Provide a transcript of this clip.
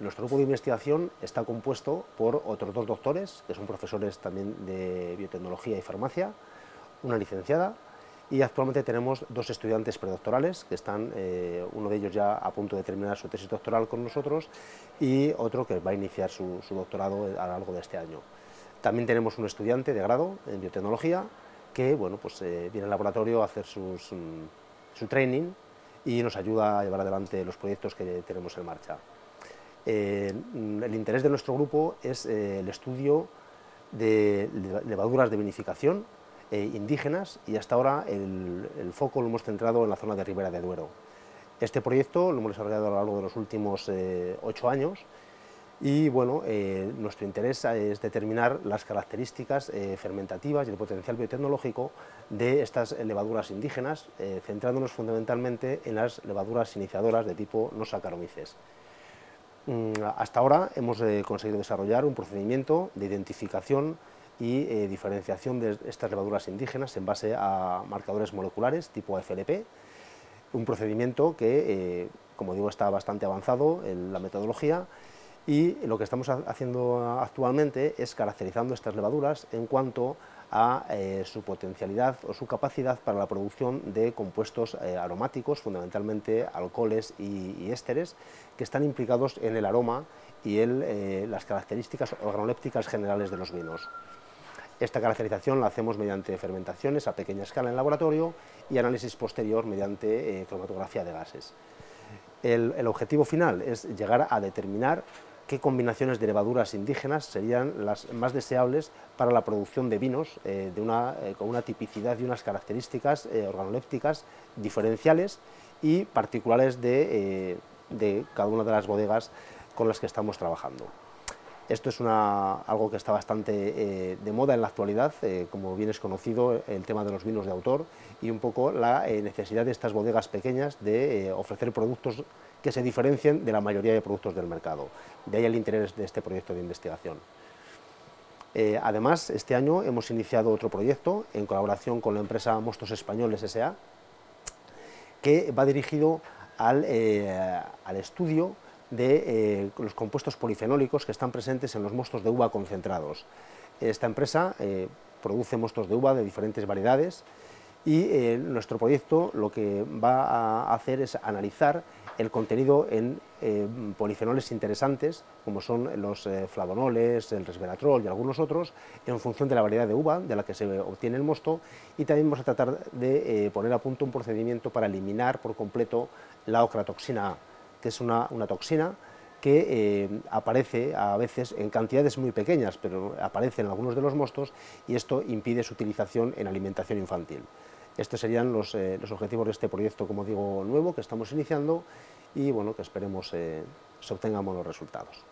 Nuestro grupo de investigación está compuesto por otros dos doctores, que son profesores también de biotecnología y farmacia, una licenciada, y actualmente tenemos dos estudiantes predoctorales, que están, eh, uno de ellos ya a punto de terminar su tesis doctoral con nosotros, y otro que va a iniciar su, doctorado a lo largo de este año. También tenemos un estudiante de grado en biotecnología, que bueno, pues, eh, viene al laboratorio a hacer mm, su training y nos ayuda a llevar adelante los proyectos que tenemos en marcha. Eh, el interés de nuestro grupo es eh, el estudio de levaduras de vinificación eh, indígenas y hasta ahora el, foco lo hemos centrado en la zona de Ribera de Duero. Este proyecto lo hemos desarrollado a lo largo de los últimos ocho años y bueno, nuestro interés es determinar las características fermentativas y el potencial biotecnológico de estas levaduras indígenas, centrándonos fundamentalmente en las levaduras iniciadoras de tipo no saccharomyces. Mm, hasta ahora hemos eh, conseguido desarrollar un procedimiento de identificación y eh, diferenciación de estas levaduras indígenas en base a marcadores moleculares tipo FLP, un procedimiento que, eh, como digo, está bastante avanzado en la metodología y lo que estamos haciendo actualmente es caracterizando estas levaduras en cuanto a eh, su potencialidad o su capacidad para la producción de compuestos eh, aromáticos, fundamentalmente alcoholes y, ésteres, que están implicados en el aroma y en eh, las características organolépticas generales de los vinos. Esta caracterización la hacemos mediante fermentaciones a pequeña escala en laboratorio y análisis posterior mediante cromatografía de gases. el objetivo final es llegar a determinar qué combinaciones de levaduras indígenas serían las más deseables para la producción de vinos eh, eh, con una tipicidad y unas características eh, organolépticas diferenciales y particulares de, cada una de las bodegas con las que estamos trabajando. Esto es algo que está bastante de moda en la actualidad, como bien es conocido el tema de los vinos de autor y un poco la necesidad de estas bodegas pequeñas de ofrecer productos que se diferencien de la mayoría de productos del mercado. De ahí el interés de este proyecto de investigación. Eh, además, este año hemos iniciado otro proyecto en colaboración con la empresa Mostos Españoles S.A., que va dirigido al, eh, estudio de eh, los compuestos polifenólicos que están presentes en los mostos de uva concentrados. Esta empresa produce mostos de uva de diferentes variedades y nuestro proyecto lo que va a hacer es analizar el contenido en eh, polifenoles interesantes, como son los eh, flavonoles, el resveratrol y algunos otros, en función de la variedad de uva de la que se obtiene el mosto, y también vamos a tratar de eh, poner a punto un procedimiento para eliminar por completo la ocratoxina A, que es una, toxina que aparece a veces en cantidades muy pequeñas, pero aparece en algunos de los mostos y esto impide su utilización en alimentación infantil. Estos serían los, los, objetivos de este proyecto, como digo, nuevo que estamos iniciando y bueno, que esperemos eh, se obtengan buenos resultados.